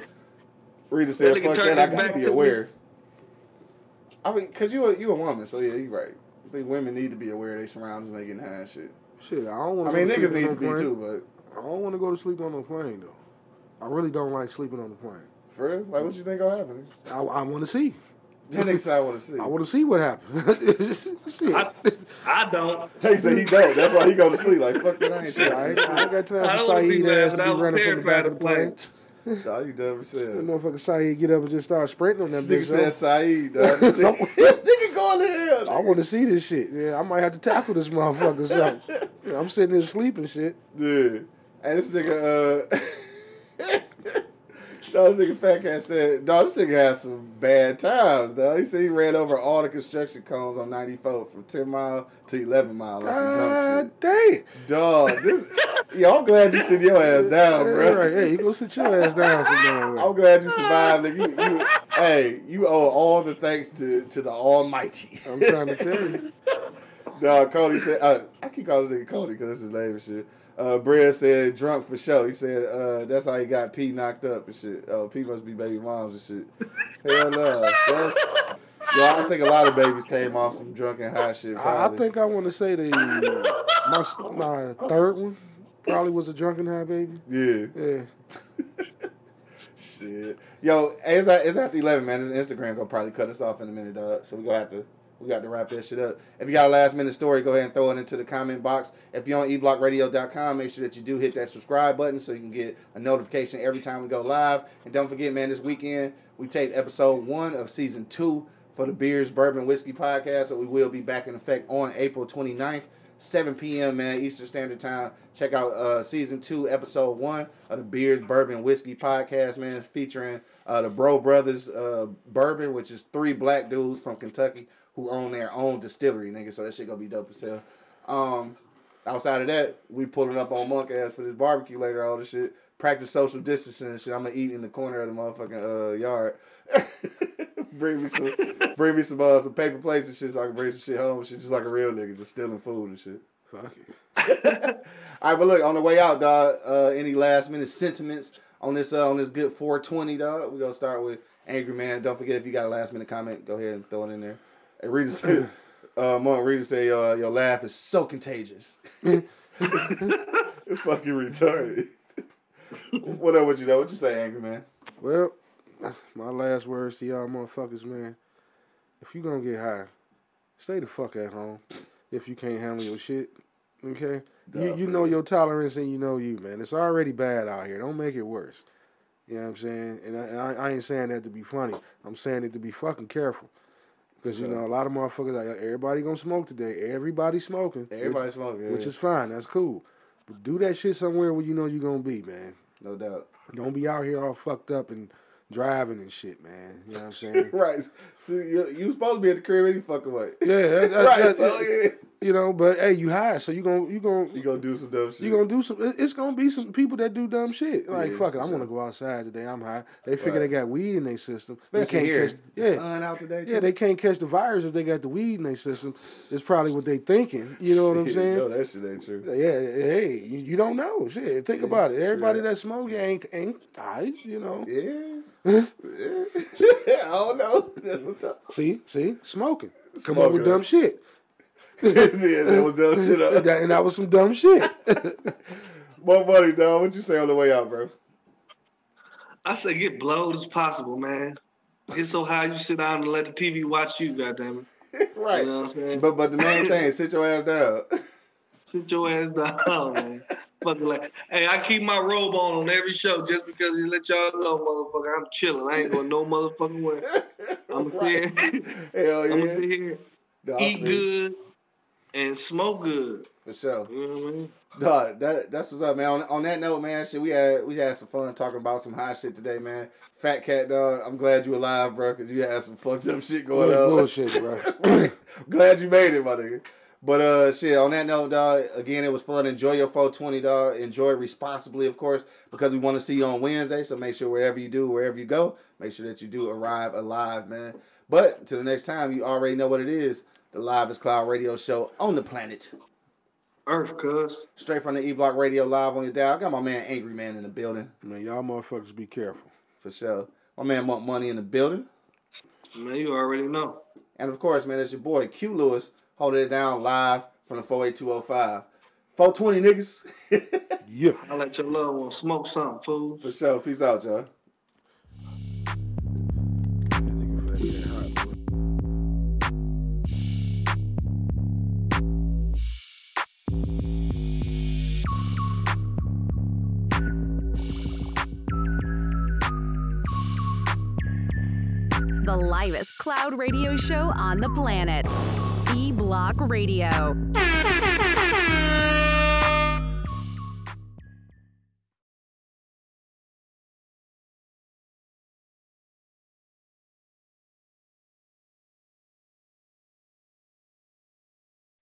Rita said, That fuck that, I gotta be to me. aware. I mean, cause you a, you a woman, so yeah, you right. I think women need to be aware of their surroundings when they getting high and shit. Shit, I don't want. I mean, niggas need to be too, but I don't want to go to sleep on the plane though. I really don't like sleeping on the plane. for real, like, what you think gonna happen? I, I want to see. That nigga said I want to see. I want to see what happens. I, I don't. He said he don't. That's why he go to sleep. Like fuck that, I ain't trying I, to ain't, see I got time I for don't wanna be Saeed mad, ass to but I be was running from the back terrified of of the plane. shit. Dog, you dumb as That hell. motherfucker Saeed get up and just start sprinting on that This nigga bitch. said Saeed, dog. This nigga, this nigga going to hell. I want to see this shit. Yeah, I might have to tackle this motherfucker. or something. Yeah, I'm sitting there sleeping shit. Dude. And this nigga, uh, no, this nigga Fat Cat said, dog, this nigga had some bad times, dog. He said he ran over all the construction cones on 94 from 10 mile to 11 mile. on some dumb God damn. Dog, this, yo, I'm glad you sit your ass down, Yeah, bro. right. Hey, you go sit your ass down. I'm glad you survived. Nigga. You, you, hey, you owe all the thanks to, to the Almighty. I'm trying to tell you. No, Cody said, uh, I keep calling this nigga Cody because that's his name and shit. Uh, Brad said drunk for sure. He said uh, that's how he got P knocked up and shit. Oh, P must be baby moms and shit. Hell no. That's, yo, I think a lot of babies came off some drunken and high shit. I, I think I want to say the my my third one probably was a drunken high baby. Yeah. Yeah. Shit. Yo, it's, after 11, man. This Instagram gonna probably cut us off in a minute, dog. So we gonna have to we got to wrap that shit up. If you got a last minute story, go ahead and throw it into the comment box. If you're on eblockradio.com, make sure that you do hit that subscribe button so you can get a notification every time we go live. And don't forget, man, this weekend we taped episode one of season two for the Beers Bourbon Whiskey podcast. So we will be back in effect on April 29th. 7 p.m. man Eastern Standard Time. Check out uh, season two, episode one of the Beers Bourbon Whiskey podcast, man, featuring uh, the Brough Brothers uh, Bourbon, which is three black dudes from Kentucky who own their own distillery, nigga. So that shit gonna be dope as hell. Um, outside of that, we pulling up on Monk ass for this barbecue later. All this shit, practice social distancing and shit. I'm gonna eat in the corner of the motherfucking uh, yard. bring me some, bring me some uh, some paper plates and shit, so I can bring some shit home. Shit, just like a real nigga, just stealing food and shit. Fuck it. All right, but look on the way out, dog. Uh, any last minute sentiments on this uh, on this good 420, dog? We gonna start with Angry Man. Don't forget if you got a last minute comment, go ahead and throw it in there. Hey, Rita said, uh, Monk, Rita say uh, your laugh is so contagious. it's fucking retarded. what up with you though? What you say, Angry Man? Well, my last words to y'all motherfuckers, man. If you gonna get high, stay the fuck at home. If you can't handle your shit, okay? You you know your tolerance and you know you, man. It's already bad out here. Don't make it worse. You know what I'm saying? And I, and I, I ain't saying that to be funny. I'm saying it to be fucking careful. Because, you know, a lot of motherfuckers, like, everybody gonna smoke today. Everybody smoking. Everybody which, smoking, Which is fine. That's cool. But do that shit somewhere where you know you're gonna be, man. No doubt. Don't be out here all fucked up and driving and shit, man. You know what I'm saying? right. See, you, you supposed to be at the crib any fucking way. Yeah, that, that, right. that- so yeah. you know. But hey, you high, so you gonna you gonna you gonna do some dumb shit. you gonna do some. It's gonna be some people that do dumb shit. Like Yeah, fuck it, I'm sure. gonna go outside today. I'm high. They figure Right. they got weed in their system. Especially they here. catch. The Yeah, sun out today. Too. yeah, they can't catch the virus if they got the weed in their system. It's probably what they thinking. You know what I'm saying? No, that shit ain't true. Yeah, hey, you, you don't know. Shit, think about it. Everybody that smoke ain't ain't high, you know. Yeah. Yeah. I don't know. That's what's up. See, see, smoking. Come up with Smoking. dumb shit. yeah, that was dumb shit up. That- and that was some dumb shit. Monk Money, dog. What you say on the way out, bro? I say get blowed as possible, man. Get so high you sit down and let the TV watch you, goddamn it. right. You know what I'm saying? But but the main thing, sit your ass down. Sit your ass down, man. Fucking like, hey, I keep my robe on on every show just because you let y'all know, motherfucker, I'm chilling. I ain't going no motherfucking way. I'm Right. here. Hell I'm gonna sit here, Nah, eat feel good, and smoke good. For sure. You know what I mean? Dog, that that's what's up, man. On, on that note, man, shit, we had we had some fun talking about some hot shit today, man. Fat cat, dog. I'm glad you alive, bro, because you had some fucked up shit going on. Bullshit, bro. glad you made it, my nigga. But uh, shit. On that note, dog. Again, it was fun. Enjoy your 420, dog. Enjoy responsibly, of course, because we want to see you on Wednesday. So make sure wherever you do, wherever you go, make sure that you do arrive alive, man. But to the next time, you already know what it is. The Livest Cloud Radio Show on the planet. Earth, cuz. Straight from the E Block Radio live on your dial. I got my man Angry Man in the building Man, y'all motherfuckers be careful. for sure. My man Monk Money in the building. Man, you already know. And of course, man, it's your boy Q Lewis holding it down live from the 48205. 420 niggas. Yeah. I let your loved one smoke something, fool. for sure. Peace out, y'all. That nigga fat cat hot, boy. The livest cloud radio show on the planet. Block Radio.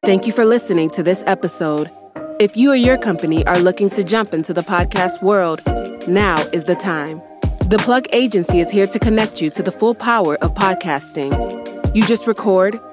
Thank you for listening to this episode. If you or your company are looking to jump into the podcast world, now is the time. The Plug Agency is here to connect you to the full power of podcasting. You just record